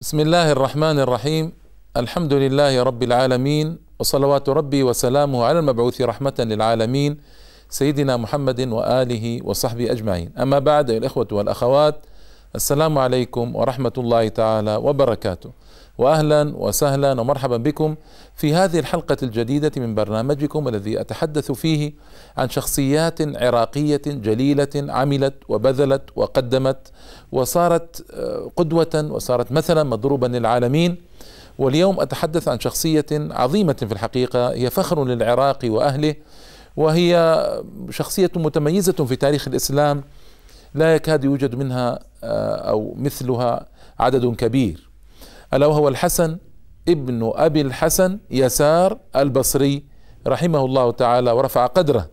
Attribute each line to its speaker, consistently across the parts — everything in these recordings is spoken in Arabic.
Speaker 1: بسم الله الرحمن الرحيم الحمد لله رب العالمين وصلوات ربي وسلامه على المبعوث رحمة للعالمين سيدنا محمد وآله وصحبه أجمعين أما بعد الإخوة والأخوات السلام عليكم ورحمة الله تعالى وبركاته واهلا وسهلا ومرحبا بكم في هذه الحلقة الجديدة من برنامجكم الذي أتحدث فيه عن شخصيات عراقية جليلة عملت وبذلت وقدمت وصارت قدوة وصارت مثلا مضروبا للعالمين. واليوم أتحدث عن شخصية عظيمة في الحقيقة هي فخر للعراق وأهله وهي شخصية متميزة في تاريخ الإسلام لا يكاد يوجد منها أو مثلها عدد كبير. ألا وهو الحسن ابن أبي الحسن يسار البصري رحمه الله تعالى ورفع قدره.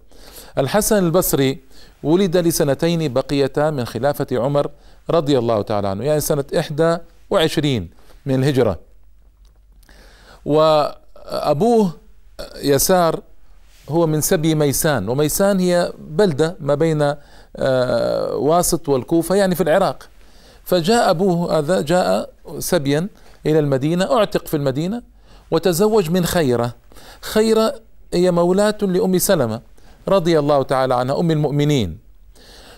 Speaker 1: الحسن البصري ولد لسنتين بقيتا من خلافة عمر رضي الله تعالى عنه يعني سنة إحدى وعشرين من الهجرة. وأبوه يسار هو من سبي ميسان وميسان هي بلدة ما بين واسط والكوفة يعني في العراق. فجاء أبوه هذا جاء سبيا إلى المدينة أعتق في المدينة وتزوج من خيرة. خيرة هي مولاة لأم سلمة رضي الله تعالى عنها أم المؤمنين.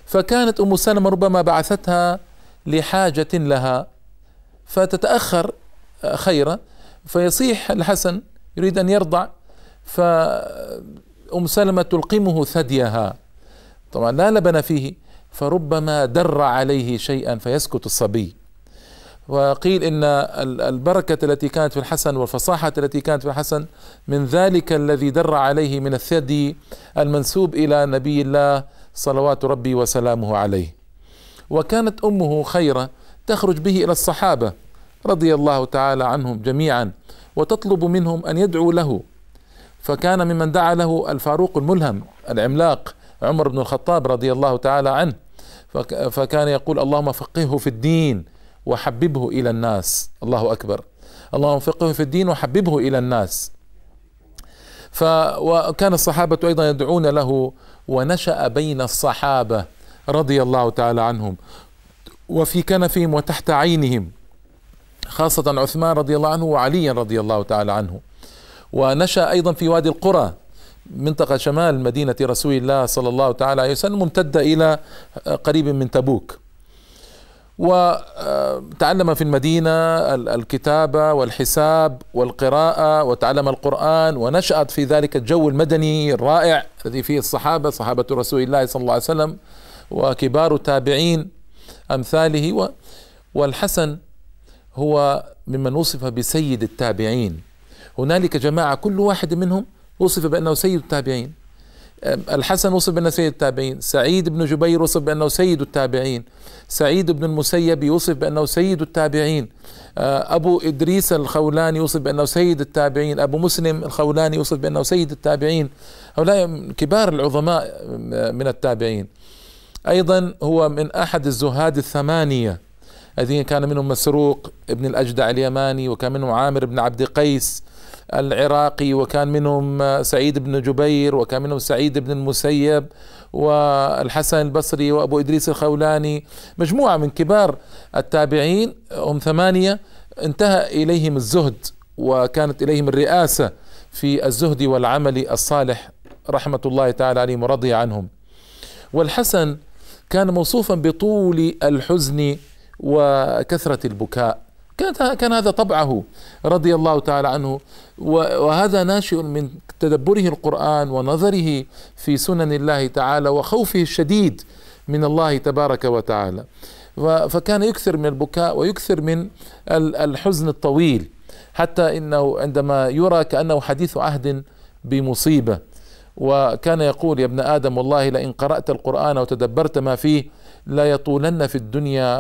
Speaker 1: فكانت أم سلمة ربما بعثتها لحاجة لها فتتأخر خيرة فيصيح الحسن يريد أن يرضع فأم سلمة تلقمه ثديها. طبعا لا لبن فيه فربما در عليه شيئا فيسكت الصبي. وقيل إن البركة التي كانت في الحسن والفصاحة التي كانت في الحسن من ذلك الذي در عليه من الثدي المنسوب إلى نبي الله صلوات ربي وسلامه عليه. وكانت أمه خيرة تخرج به إلى الصحابة رضي الله تعالى عنهم جميعا وتطلب منهم أن يدعوا له. فكان ممن دعا له الفاروق الملهم العملاق عمر بن الخطاب رضي الله تعالى عنه. فكان يقول اللهم فقهه في الدين وحببه إلى الناس. الله أكبر. اللهم فقهه في الدين وحببه إلى الناس. ف وكان الصحابة أيضا يدعون له ونشأ بين الصحابة رضي الله تعالى عنهم. وفي كنفهم وتحت عينهم خاصة عثمان رضي الله عنه وعلي رضي الله تعالى عنه. ونشأ أيضا في وادي القرى منطقة شمال مدينة رسول الله صلى الله تعالى عليه وسلم ممتدة إلى قريب من تبوك. وتعلم في المدينة الكتابة والحساب والقراءة وتعلم القرآن ونشأت في ذلك الجو المدني الرائع الذي فيه الصحابة صحابة رسول الله صلى الله عليه وسلم وكبار التابعين أمثاله والحسن هو ممن وصف بسيد التابعين. هنالك جماعة كل واحد منهم وصف بأنه سيد التابعين. الحسن وصف بأنه سيد التابعين سعيد بن جبير وصف بأنه سيد التابعين سعيد بن المسيب يوصف بأنه سيد التابعين أبو إدريس الخولاني يوصف بأنه سيد التابعين أبو مسلم الخولاني يوصف بأنه سيد التابعين. هؤلاء كبار العظماء من التابعين. أيضا هو من أحد الزهاد الثمانية الذين كان منهم مسروق ابن الأجدع اليماني وكان منهم عامر بن عبد قيس العراقي وكان منهم سعيد بن جبير وكان منهم سعيد بن المسيب والحسن البصري وأبو إدريس الخولاني. مجموعة من كبار التابعين هم ثمانية انتهى إليهم الزهد وكانت إليهم الرئاسة في الزهد والعمل الصالح رحمة الله تعالى عليهم ورضي عنهم. والحسن كان موصوفا بطول الحزن وكثرة البكاء. كان هذا طبعه رضي الله تعالى عنه. وهذا ناشئ من تدبره القرآن ونظره في سنن الله تعالى وخوفه الشديد من الله تبارك وتعالى. فكان يكثر من البكاء ويكثر من الحزن الطويل حتى إنه عندما يرى كأنه حديث عهد بمصيبة. وكان يقول يا ابن آدم والله لئن قرأت القرآن وتدبرت ما فيه لا يطولن في الدنيا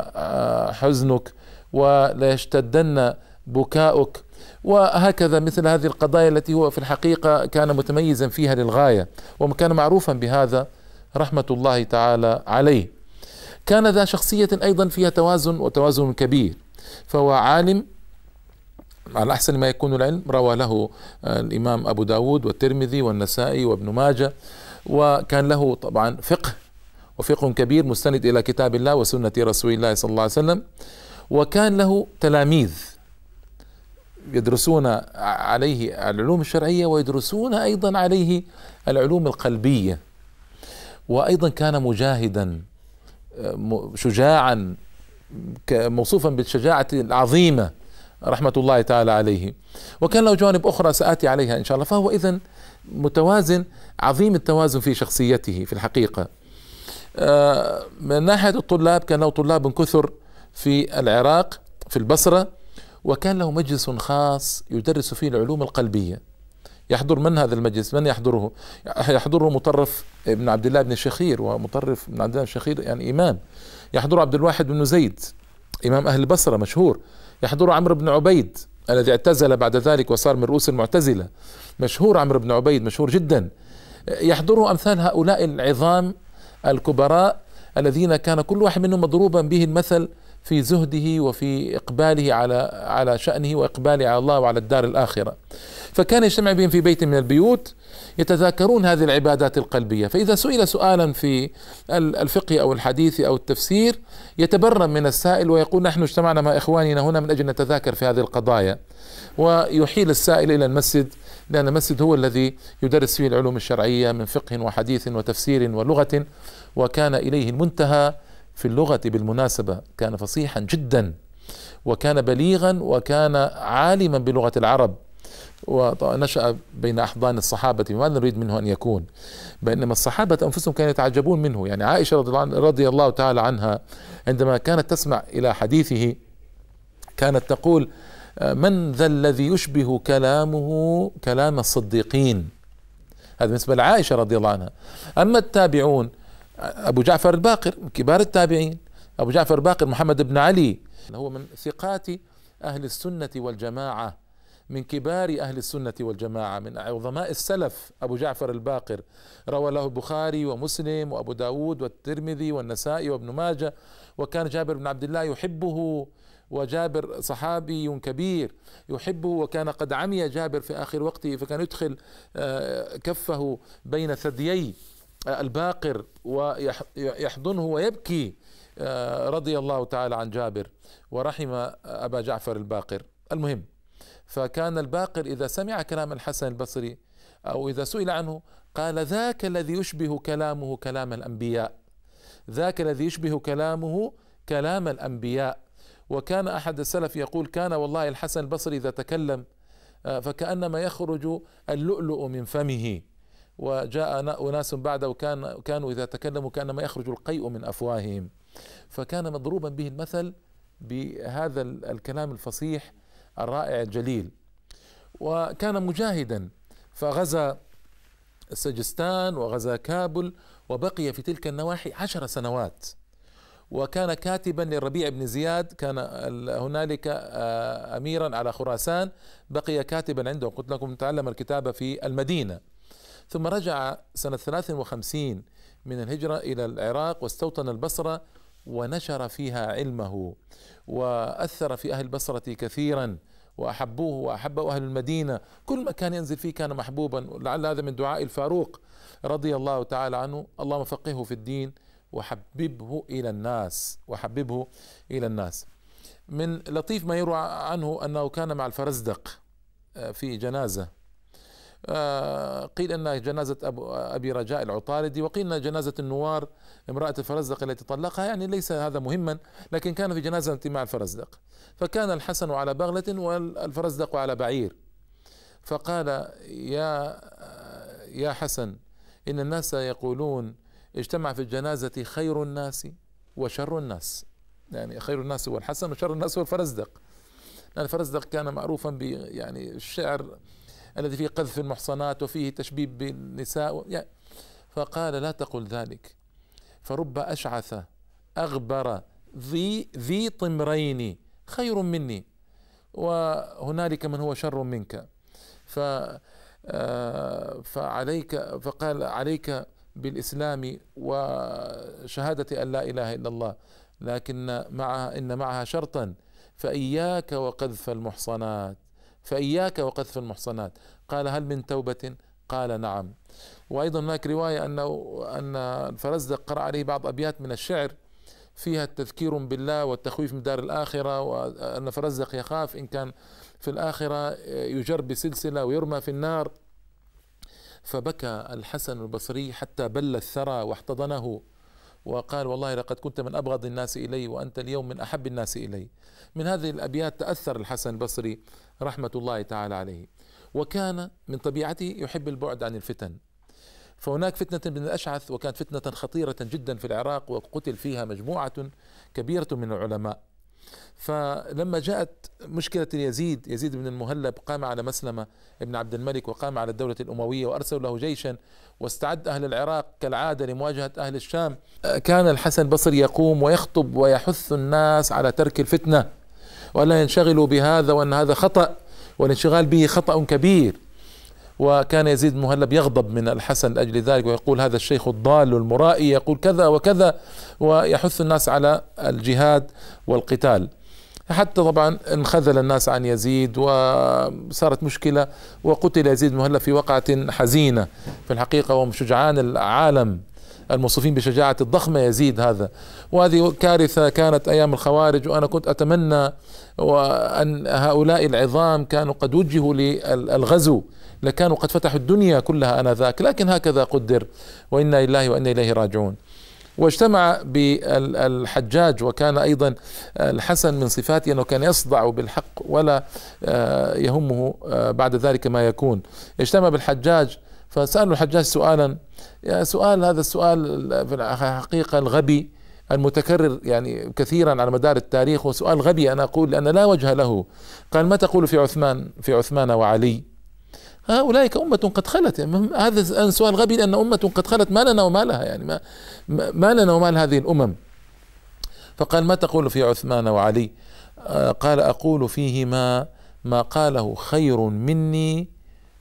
Speaker 1: حزنك. وليشتدن بكاؤك. وهكذا مثل هذه القضايا التي هو في الحقيقة كان متميزا فيها للغاية وكان معروفا بهذا رحمة الله تعالى عليه. كان ذا شخصية أيضا فيها توازن وتوازن كبير فهو عالم على أحسن ما يكون العلم روى له الإمام أبو داود والترمذي والنسائي وابن ماجة وكان له طبعا فقه وفقه كبير مستند إلى كتاب الله وسنة رسول الله صلى الله عليه وسلم. وكان له تلاميذ يدرسون عليه العلوم الشرعية ويدرسون أيضا عليه العلوم القلبية. وأيضا كان مجاهدا شجاعا موصوفا بالشجاعة العظيمة رحمة الله تعالى عليه. وكان له جوانب أخرى سآتي عليها إن شاء الله. فهو اذا متوازن عظيم التوازن في شخصيته في الحقيقة. آه، من ناحية الطلاب كان له طلاب كثر في العراق في البصرة وكان له مجلس خاص يدرس فيه العلوم القلبية. يحضر من هذا المجلس؟ من يحضره؟ يحضره مطرف ابن عبد الله بن الشخير ومطرف ابن عبد الله الشخير يعني إمام. يحضره عبد الواحد بن زيد إمام أهل البصرة مشهور. يحضره عمرو بن عبيد الذي اعتزل بعد ذلك وصار من رؤوس المعتزلة. مشهور عمرو بن عبيد مشهور جدا. يحضره أمثال هؤلاء العظام الكبراء الذين كان كل واحد منهم مضروبا به المثل في زهده وفي إقباله على على شأنه وإقباله على الله وعلى الدار الآخرة. فكان يجتمع بهم في بيت من البيوت يتذاكرون هذه العبادات القلبية، فإذا سئل سؤالا في الفقه أو الحديث أو التفسير يتبرم من السائل ويقول نحن اجتمعنا مع إخواننا هنا من أجل نتذاكر في هذه القضايا. ويحيل السائل إلى المسجد لأن المسجد هو الذي يدرس فيه العلوم الشرعية من فقه وحديث وتفسير ولغة وكان إليه المنتهى في اللغة بالمناسبة كان فصيحا جدا وكان بليغا وكان عالما بلغة العرب. ونشأ بين أحضان الصحابة ماذا نريد منه أن يكون. بينما الصحابة أنفسهم كانوا يتعجبون منه. يعني عائشة رضي الله تعالى عنها عندما كانت تسمع إلى حديثه كانت تقول من ذا الذي يشبه كلامه كلام الصديقين؟ هذا بالنسبة لعائشة رضي الله عنها. أما التابعون أبو جعفر الباقر من كبار التابعين. أبو جعفر الباقر محمد بن علي. هو من ثقات أهل السنة والجماعة من كبار أهل السنة والجماعة من عظماء السلف. أبو جعفر الباقر روى له البخاري ومسلم وأبو داود والترمذي والنسائي وابن ماجة. وكان جابر بن عبد الله يحبه وجابر صحابي كبير يحبه. وكان قد عمي جابر في آخر وقته فكان يدخل آه، كفه بين ثديي. الباقر ويحضنه ويبكي آه، رضي الله تعالى عن جابر ورحم أبا جعفر الباقر. المهم فكان الباقر إذا سمع كلام الحسن البصري أو إذا سئل عنه قال ذاك الذي يشبه كلامه كلام الأنبياء. ذاك الذي يشبه كلامه كلام الأنبياء. وكان أحد السلف يقول كان والله الحسن البصري إذا تكلم آه، فكأنما يخرج اللؤلؤ من فمه. وجاء أناس بعده وكان كانوا إذا تكلموا كأنما يخرج القيء من أفواههم. فكان مضروبا به المثل بهذا الكلام الفصيح الرائع الجليل. وكان مجاهدا فغزا سجستان وغزا كابل وبقي في تلك النواحي عشر سنوات. وكان كاتبا للربيع بن زياد كان هنالك آه، اميرا على خراسان بقي كاتبا عنده قلت لكم تعلم الكتابه في المدينة. ثم رجع سنة 53 من الهجرة إلى العراق واستوطن البصرة ونشر فيها علمه وأثر في أهل البصرة كثيرا وأحبوه وأحبه أهل المدينة. كل مكان ينزل فيه كان محبوبا لعل هذا من دعاء الفاروق رضي الله تعالى عنه. اللهم فقهه في الدين وحببه إلى الناس وحببه إلى الناس. من لطيف ما يروى عنه أنه كان مع الفرزدق آه، في جنازة. قيل انها جنازة أبو أبي رجاء العطاردي وقيل انها جنازة النوار امرأة الفرزدق التي طلقها يعني ليس هذا مهما لكن كان في جنازة مع الفرزدق. فكان الحسن على بغلة والفرزدق على بعير. فقال يا يا حسن إن الناس يقولون اجتمع في الجنازة خير الناس وشر الناس. يعني خير الناس هو الحسن وشر الناس هو الفرزدق الفرزدق كان معروفا ب يعني الشعر الذي فيه قذف المحصنات وفيه تشبيب بالنساء فقال لا تقل ذلك. فرب أشعث أغبر ذي ذي طمرين خير مني وهنالك من هو شر منك. ف آه، فعليك فقال عليك بالإسلام وشهادة أن لا إله إلا الله لكن معها إن معها شرطا فإياك وقذف المحصنات. فإياك وقذف المحصنات. قال هل من توبة؟ قال نعم. وأيضا هناك رواية أنه أن الفرزدق قرأ عليه بعض أبيات من الشعر. فيها التذكير بالله والتخويف من دار الآخرة وأن فرزق يخاف إن كان في الآخرة يجر بسلسلة ويرمى في النار. فبكى الحسن البصري حتى بل الثرى واحتضنه. وقال والله لقد كنت من أبغض الناس إلي وأنت اليوم من أحب الناس إلي. من هذه الأبيات تأثر الحسن البصري رحمة الله تعالى عليه. وكان من طبيعته يحب البعد عن الفتن. فهناك فتنة بن الأشعث وكانت فتنة خطيرة جدا في العراق وقتل فيها مجموعة كبيرة من العلماء. فلما جاءت مشكلة يزيد يزيد بن المهلب قام على مسلمة ابن عبد الملك وقام على الدولة الأموية وأرسلوا له جيشا واستعد أهل العراق كالعادة لمواجهة أهل الشام. كان الحسن البصري يقوم ويخطب ويحث الناس على ترك الفتنة. ولا ينشغلوا بهذا وأن هذا خطأ والانشغال به خطأ كبير. وكان يزيد المهلب يغضب من الحسن لأجل ذلك ويقول هذا الشيخ الضال المرائي يقول كذا وكذا ويحث الناس على الجهاد والقتال. حتى طبعا انخذل الناس عن يزيد وصارت مشكلة وقتل يزيد المهلب في وقعة حزينة. في الحقيقة وهم شجعان العالم. الموصوفين بشجاعة الضخمة يزيد هذا. وهذه كارثة كانت أيام الخوارج وأنا كنت أتمنى وأن هؤلاء العظام كانوا قد وجهوا للغزو لكانوا قد فتحوا الدنيا كلها آنذاك. لكن هكذا قدر وإنا لله وإنا إليه راجعون. واجتمع بالحجاج وكان أيضا الحسن من صفاته أنه كان يصدع بالحق ولا آه، يهمه آه، بعد ذلك ما يكون. اجتمع بالحجاج فسألوا الحجاج سؤالا. سؤال هذا السؤال في الحقيقة الغبي المتكرر يعني كثيرا على مدار التاريخ وسؤال غبي أنا أقول لأن لا وجه له. قال ما تقول في عثمان في عثمان وعلي؟ أولئك أمة قد خلت. يعني هذا سؤال غبي لأن أمة قد خلت ما لنا وما لها يعني ما, ما لنا وما هذه الأمم. فقال ما تقول في عثمان وعلي؟ قال أقول فيهما ما قاله خير مني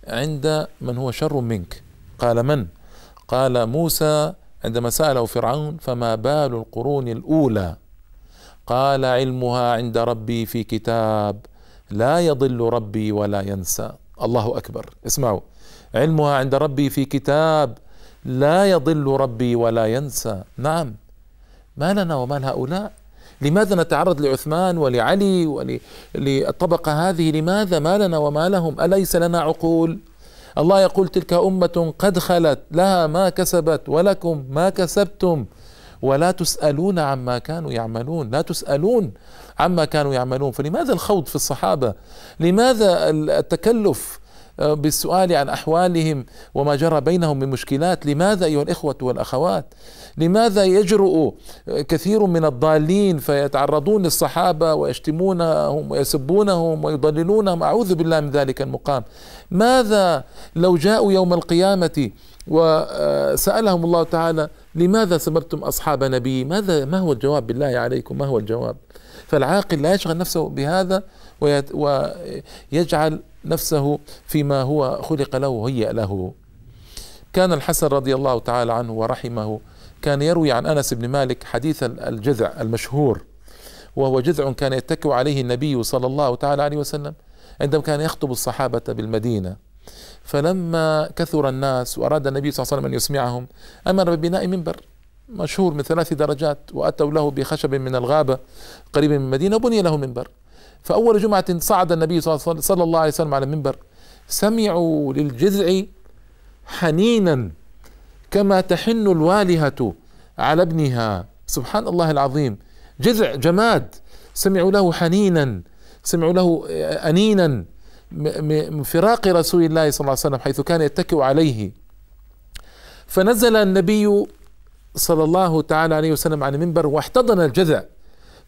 Speaker 1: عند من هو شر منك. قال من؟ قال موسى عندما سأله فرعون فما بال القرون الأولى؟ قال علمها عند ربي في كتاب لا يضل ربي ولا ينسى. الله أكبر. اسمعوا. علمها عند ربي في كتاب لا يضل ربي ولا ينسى. نعم. ما لنا وما هؤلاء لماذا نتعرض لعثمان ولعلي وللطبقة هذه؟ لماذا ما لنا وما لهم؟ أليس لنا عقول؟ الله يقول تلك أمة قد خلت لها ما كسبت ولكم ما كسبتم. ولا تسألون عما كانوا يعملون لا تسألون عما كانوا يعملون. فلماذا الخوض في الصحابة؟ لماذا التكلف؟ بالسؤال عن أحوالهم وما جرى بينهم من مشكلات، لماذا أيها الإخوة والأخوات؟ لماذا يجرؤ كثير من الضالين فيتعرضون للصحابة ويشتمونهم ويسبونهم ويضللونهم أعوذ بالله من ذلك المقام. ماذا لو جاءوا يوم القيامة وسألهم الله تعالى لماذا سببتم أصحاب نبي؟ ماذا ما هو الجواب بالله عليكم؟ ما هو الجواب؟ فالعاقل لا يشغل نفسه بهذا ويجعل نفسه فيما هو خلق له وهيأ له. كان الحسن رضي الله تعالى عنه ورحمه كان يروي عن أنس بن مالك حديث الجذع المشهور وهو جذع كان يتكئ عليه النبي صلى الله تعالى عليه وسلم عندما كان يخطب الصحابة بالمدينة. فلما كثر الناس وأراد النبي صلى الله عليه وسلم أن يسمعهم أمر ببناء منبر مشهور من ثلاث درجات وأتوا له بخشب من الغابة قريب من المدينة بني له منبر. فأول جمعة صعد النبي صلى الله عليه وسلم على المنبر. سمعوا للجذع حنينا كما تحن الوالهة على ابنها. سبحان الله العظيم. جذع جماد. سمعوا له حنينا. سمعوا له أنينا من فراق رسول الله صلى الله عليه وسلم حيث كان يتكئ عليه. فنزل النبي صلى الله تعالى عليه وسلم عن المنبر واحتضن الجذع.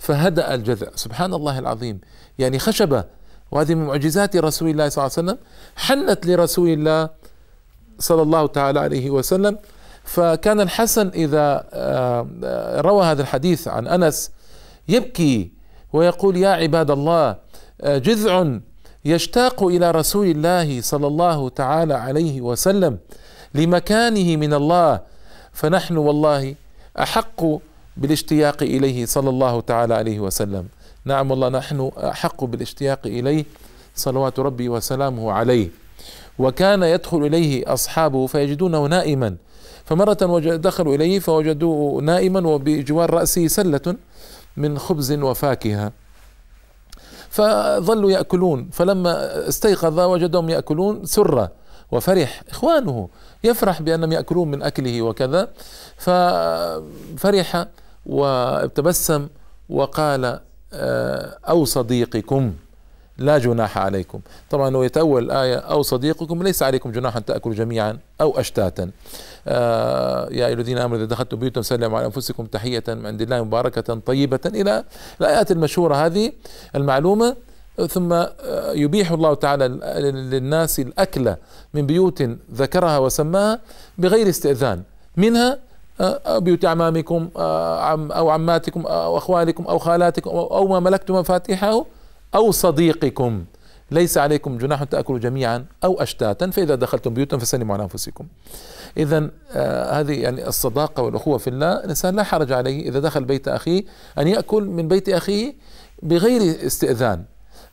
Speaker 1: فهدأ الجذع. سبحان الله العظيم. يعني خشبة وهذه من معجزات رسول الله صلى الله عليه وسلم. حنت لرسول الله صلى الله تعالى عليه وسلم. فكان الحسن إذا آه، روى هذا الحديث عن أنس يبكي ويقول يا عباد الله آه، جذع يشتاق إلى رسول الله صلى الله تعالى عليه وسلم لمكانه من الله. فنحن والله أحق بالاشتياق إليه صلى الله تعالى عليه وسلم. نعم والله نحن أحق بالاشتياق إليه صلوات ربي وسلامه عليه. وكان يدخل إليه أصحابه فيجدونه نائما. فمرة دخلوا إليه فوجدوه نائما وبجوار رأسه سلة من خبز وفاكهة. فظلوا يأكلون. فلما استيقظ وجدهم يأكلون سر وفرح إخوانه. يفرح بأنهم يأكلون من أكله وكذا. ففرح وتبسم وقال آه، أو صديقكم لا جناح عليكم. طبعا هو يتأول الآية أو صديقكم ليس عليكم جناح أن تأكلوا جميعا أو أشتاتا. آه يا أيها الذين آمنوا إذا دخلتم بيوتا سلموا على أنفسكم تحية من عند الله مباركة طيبة. إلى الآيات المشهورة هذه المعلومة ثم آه، يبيح الله تعالى للناس الأكل من بيوت ذكرها وسماها بغير استئذان. منها آه، بيوت أعمامكم آه، أو عماتكم أو أخوالكم أو خالاتكم أو ما ملكتم مفاتيحه أو صديقكم. ليس عليكم جناح تأكلوا جميعا أو أشتاتا فإذا دخلتم بيوتا فسلموا على أنفسكم. إذا آه هذه يعني الصداقة والأخوة في الله. الإنسان لا حرج عليه إذا دخل بيت أخيه أن يأكل من بيت أخيه بغير استئذان.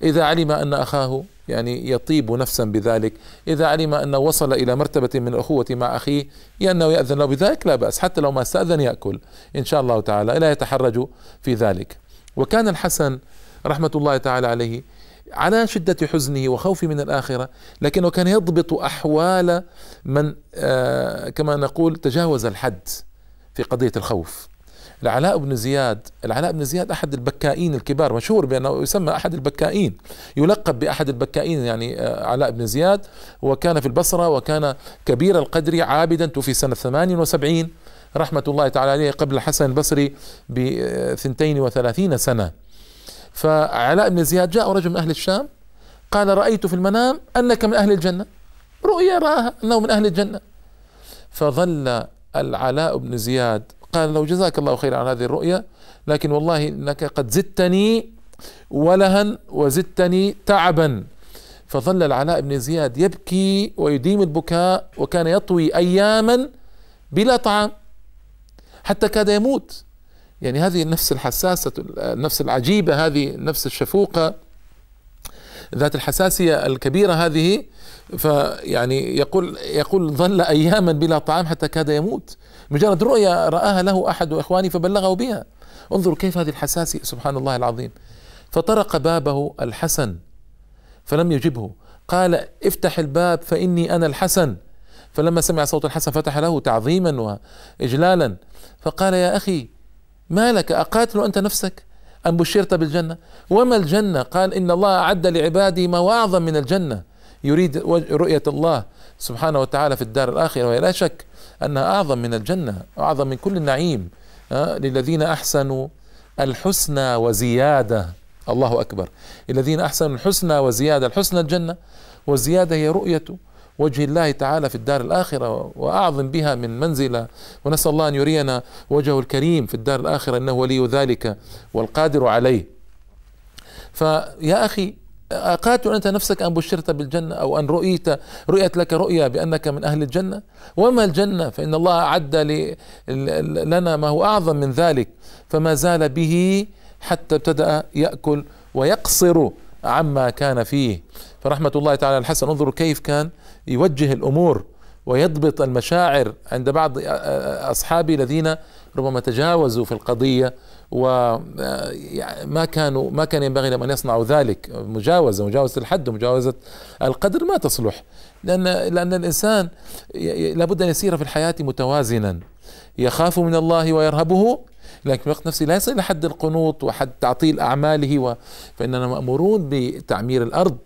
Speaker 1: إذا علم أن أخاه يعني يطيب نفسا بذلك إذا علم أنه وصل إلى مرتبة من الأخوة مع أخيه أنه يأذن له بذلك لا بأس حتى لو ما استأذن يأكل. إن شاء الله تعالى لا يتحرج في ذلك. وكان الحسن رحمة الله تعالى عليه على شدة حزنه وخوفه من الآخرة لكنه كان يضبط أحوال من آه كما نقول تجاوز الحد في قضية الخوف. العلاء بن زياد العلاء بن زياد أحد البكائين الكبار مشهور بأنه يسمى أحد البكائين يلقب بأحد البكائين يعني آه علاء بن زياد وكان في البصرة وكان كبير القدر عابدا توفي سنة 78 رحمة الله تعالى عليه قبل الحسن البصري بثنتين وثلاثين سنة. فعلاء بن زياد جاء رجل من أهل الشام قال رأيت في المنام أنك من أهل الجنة رؤيا رآها أنه من أهل الجنة. فظل العلاء بن زياد قال لو جزاك الله خيرا على هذه الرؤيا لكن والله إنك قد زدتني ولها وزدتني تعبا. فظل العلاء بن زياد يبكي ويديم البكاء وكان يطوي أياما بلا طعام حتى كاد يموت. يعني هذه النفس الحساسة النفس العجيبة هذه النفس الشفوقة ذات الحساسية الكبيرة هذه. فيعني يقول يقول ظل أياما بلا طعام حتى كاد يموت. مجرد رؤيا رآها له أحد إخواني فبلغه بها. انظروا كيف هذه الحساسية سبحان الله العظيم. فطرق بابه الحسن فلم يجبه. قال افتح الباب فإني أنا الحسن. فلما سمع صوت الحسن فتح له تعظيما وإجلالا. فقال يا أخي ما لك؟ أقاتل أنت نفسك؟ أم بشرت بالجنة؟ وما الجنة؟ قال إن الله أعد لعباده ما أعظم من الجنة. يريد رؤية الله سبحانه وتعالى في الدار الآخرة ولا شك أنها أعظم من الجنة أعظم من كل النعيم للذين أحسنوا الحسنى وزيادة. الله أكبر. الذين أحسنوا الحسنى وزيادة الحسنى الجنة والزيادة هي رؤية وجه الله تعالى في الدار الآخرة وأعظم بها من منزلة ونسأل الله أن يرينا وجهه الكريم في الدار الآخرة إنه ولي ذلك والقادر عليه. فيا أخي أقاتل أنت نفسك أن بشرت بالجنة أو أن رؤيت رؤيت لك رؤيا بأنك من أهل الجنة؟ وما الجنة؟ فإن الله أعد لنا ما هو أعظم من ذلك. فما زال به حتى ابتدأ يأكل ويقصر عما كان فيه. فرحمة الله تعالى الحسن انظروا كيف كان يوجه الأمور ويضبط المشاعر عند بعض أصحابي الذين ربما تجاوزوا في القضية وما كانوا ما كان ينبغي لهم أن يصنعوا ذلك. مجاوزة مجاوزة الحد ومجاوزه القدر ما تصلح. لأن لأن الإنسان لابد أن يسير في الحياة متوازنا. يخاف من الله ويرهبه لكن في الوقت نفسه لا يصل إلى حد القنوط وحد تعطيل أعماله. فإننا مأمورون بتعمير الأرض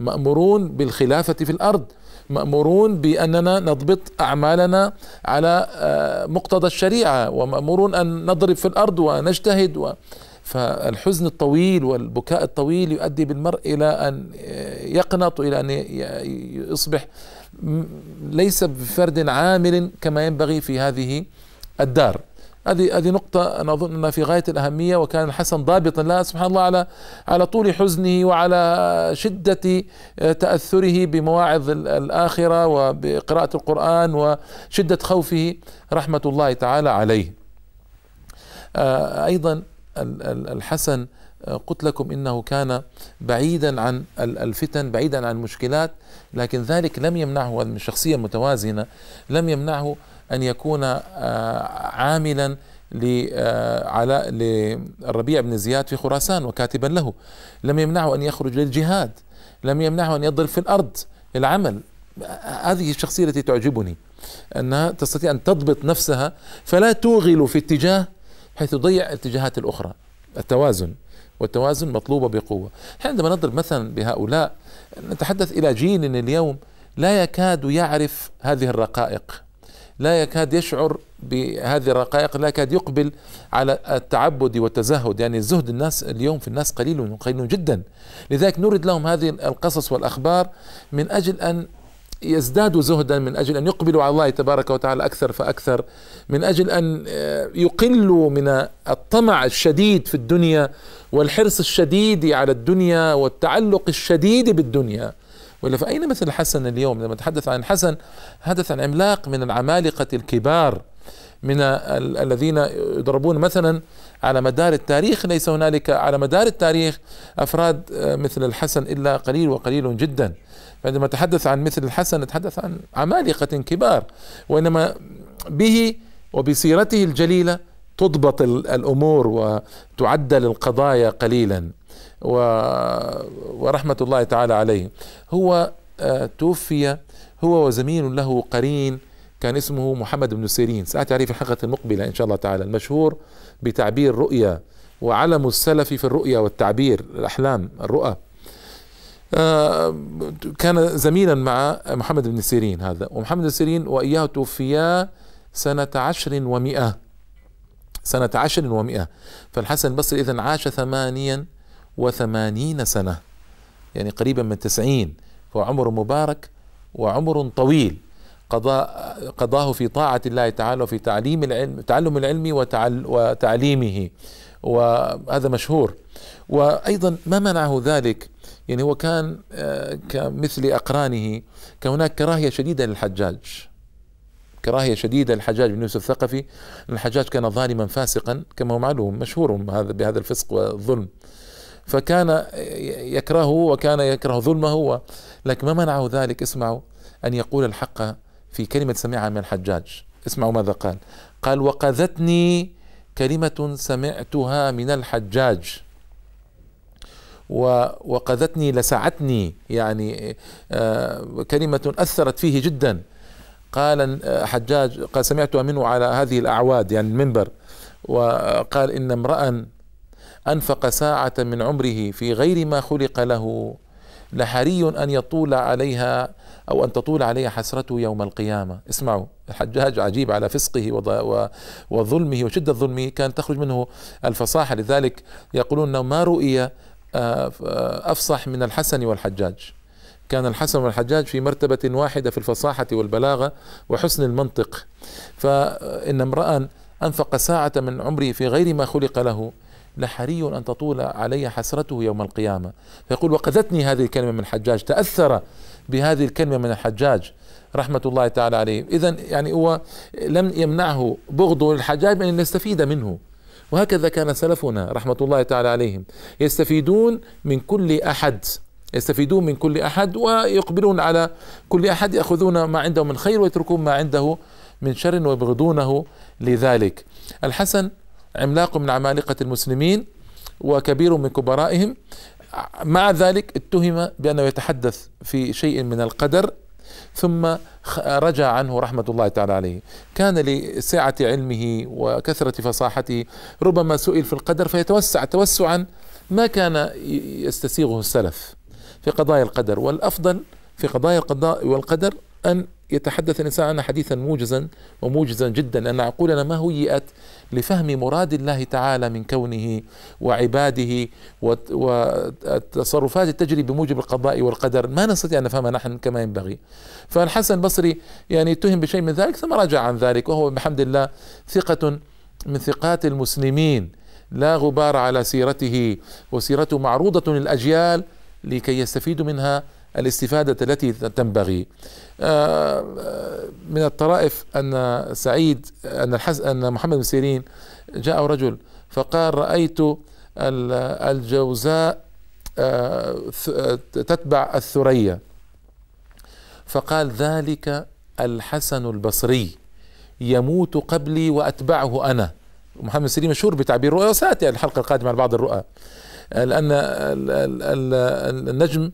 Speaker 1: مأمورون بالخلافة في الأرض. مأمورون بأننا نضبط أعمالنا على آه، مقتضى الشريعة ومأمورون أن نضرب في الأرض ونجتهد و. فالحزن الطويل والبكاء الطويل يؤدي بالمرء إلى أن يقنط إلى أن يصبح ليس بفرد عامل كما ينبغي في هذه الدار. هذه هذه نقطة أنا أظن أنها في غاية الأهمية وكان الحسن ضابطا لها سبحان الله على على طول حزنه وعلى شدة تأثره بمواعظ الآخرة وبقراءة القرآن وشدة خوفه رحمة الله تعالى عليه. آه، أيضا الحسن آه، قلت لكم إنه كان بعيدا عن الفتن بعيدا عن المشكلات لكن ذلك لم يمنعه من شخصية متوازنة لم يمنعه أن يكون عاملا لعلاء للربيع بن زياد في خراسان وكاتبا له. لم يمنعه أن يخرج للجهاد. لم يمنعه أن يضرب في الأرض العمل. هذه الشخصية التي تعجبني أنها تستطيع أن تضبط نفسها فلا توغل في اتجاه حيث تضيع الاتجاهات الأخرى. التوازن. والتوازن مطلوب بقوة. عندما نضرب مثلا بهؤلاء نتحدث إلى جيل اليوم لا يكاد يعرف هذه الرقائق. لا يكاد يشعر بهذه الرقائق لا يكاد يقبل على التعبد والتزهد. يعني الزهد الناس اليوم في الناس قليل قليل جدا. لذلك نرد لهم هذه القصص والأخبار من أجل أن يزدادوا زهدا من أجل أن يقبلوا على الله تبارك وتعالى أكثر فأكثر من أجل أن يقلوا من الطمع الشديد في الدنيا والحرص الشديد على الدنيا والتعلق الشديد بالدنيا. ولا فأين مثل الحسن اليوم؟ لما نتحدث عن الحسن حدث عن عملاق من العمالقة الكبار من الذين يضربون مثلا على مدار التاريخ ليس هنالك على مدار التاريخ أفراد مثل الحسن إلا قليل وقليل جدا. عندما نتحدث عن مثل الحسن نتحدث عن عمالقة كبار وإنما به وبسيرته الجليلة تضبط الأمور وتعدل القضايا قليلا. ورحمة الله تعالى عليه. هو آه، توفي هو وزميل له قرين كان اسمه محمد بن سيرين. سأتي عليه في الحلقة المقبلة إن شاء الله تعالى المشهور بتعبير رؤيا وعلم السلف في الرؤيا والتعبير الأحلام الرؤى. آه، كان زميلا مع محمد بن سيرين هذا. ومحمد بن سيرين وإياه توفيا سنة عشر ومئة. سنة عشر ومئة. فالحسن البصري إذن عاش ثمانيا وثمانين سنة يعني قريبا من تسعين. فهو عمر مبارك وعمر طويل. قضاء قضاه في طاعة الله تعالى وفي تعليم العلم تعلم العلم وتعليمه. وهذا مشهور. وأيضا ما منعه ذلك؟ يعني هو كان آه، كمثل أقرانه كان هناك كراهية شديدة للحجاج. كراهية شديدة للحجاج بن يوسف الثقفي. الحجاج كان ظالما فاسقا كما هو معلوم مشهور هذا بهذا الفسق والظلم. فكان يكرهه وكان يكره ظلمه لكن ما منعه ذلك؟ اسمعوا أن يقول الحق في كلمة سمعها من الحجاج. اسمعوا ماذا قال. قال وقذتني كلمة سمعتها من الحجاج. وقذتني لسعتني. يعني آه، كلمة أثرت فيه جدا. قال حجاج قال سمعتها منه على هذه الأعواد يعني المنبر وقال إن امرأ أنفق ساعة من عمره في غير ما خلق له لحري أن يطول عليها أو أن تطول عليها حسرته يوم القيامة. اسمعوا الحجاج عجيب على فسقه وظلمه وشدة ظلمه. كانت تخرج منه الفصاحة لذلك يقولون ما رؤي آه، أفصح من الحسن والحجاج. كان الحسن والحجاج في مرتبة واحدة في الفصاحة والبلاغة وحسن المنطق. فإن امرأ أنفق ساعة من عمره في غير ما خلق له لحري أن تطول علي حسرته يوم القيامة. فيقول وقذتني هذه الكلمة من الحجاج. تأثر بهذه الكلمة من الحجاج رحمة الله تعالى عليه. إذا يعني هو لم يمنعه بغضه للحجاج من أن يستفيد منه. وهكذا كان سلفنا رحمة الله تعالى عليهم. يستفيدون من كل أحد. يستفيدون من كل أحد ويقبلون على كل أحد يأخذون ما عنده من خير ويتركون ما عنده من شر ويبغضونه لذلك. الحسن عملاق من عمالقة المسلمين وكبير من كبرائهم. مع ذلك اتهم بأنه يتحدث في شيء من القدر ثم رجع عنه رحمة الله تعالى عليه. كان لسعة علمه وكثرة فصاحته ربما سئل في القدر فيتوسع. توسعا ما كان يستسيغه السلف. في قضايا القدر والأفضل في قضايا القضاء والقدر أن يتحدث الإنسان عنها حديثا موجزا وموجزا جدا لأن عقولنا ما هيئت لفهم مراد الله تعالى من كونه وعباده والتصرفات تجري بموجب القضاء والقدر. ما نستطيع أن نفهمها نحن كما ينبغي. فالحسن البصري يعني اتهم بشيء من ذلك ثم رجع عن ذلك وهو بحمد الله ثقة من ثقات المسلمين لا غبار على سيرته وسيرته معروضة للأجيال لكي يستفيدوا منها الاستفادة التي تنبغي. آه، من الطرائف أن سعيد أن الحز أن محمد بن سيرين جاء رجل فقال رأيت الجوزاء آه، تتبع الثريا. فقال ذلك الحسن البصري يموت قبلي وأتبعه أنا. محمد سيرين مشهور بتعبير الرؤى وسأتي الحلقة القادمة عن بعض الرؤى. لأن النجم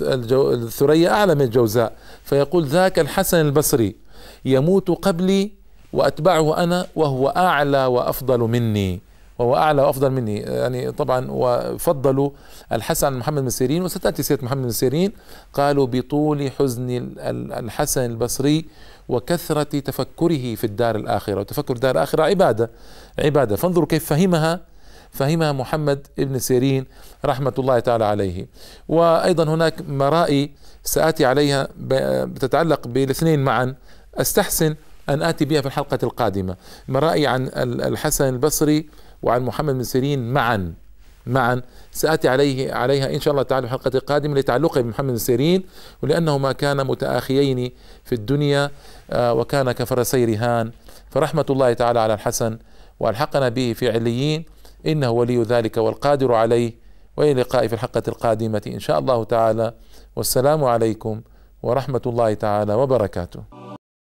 Speaker 1: الثريا أعلى من الجوزاء. فيقول ذاك الحسن البصري يموت قبلي وأتبعه أنا وهو أعلى وأفضل مني. وهو أعلى وأفضل مني. يعني طبعا وفضلوا الحسن عن محمد بن سيرين وستأتي سيرة محمد بن سيرين. قالوا بطول حزن الحسن البصري وكثرة تفكره في الدار الآخرة. وتفكر الدار الآخرة عبادة عبادة. فانظروا كيف فهمها فهمها محمد ابن سيرين رحمة الله تعالى عليه. وأيضا هناك مرائي سآتي عليها بتتعلق بالاثنين معا. أستحسن أن آتي بها في الحلقة القادمة. مرائي عن الحسن البصري وعن محمد بن سيرين معا معا. سآتي عليه عليها إن شاء الله تعالى في الحلقة القادمة لتعلقه بمحمد بن سيرين ولأنهما كانا متآخيين في الدنيا آه، وكان كفرسي رهان. فرحمة الله تعالى على الحسن وألحقنا به في عليين. إنه ولي ذلك والقادر عليه وإلى اللقاء في الحلقة القادمة إن شاء الله تعالى. والسلام عليكم ورحمة الله تعالى وبركاته.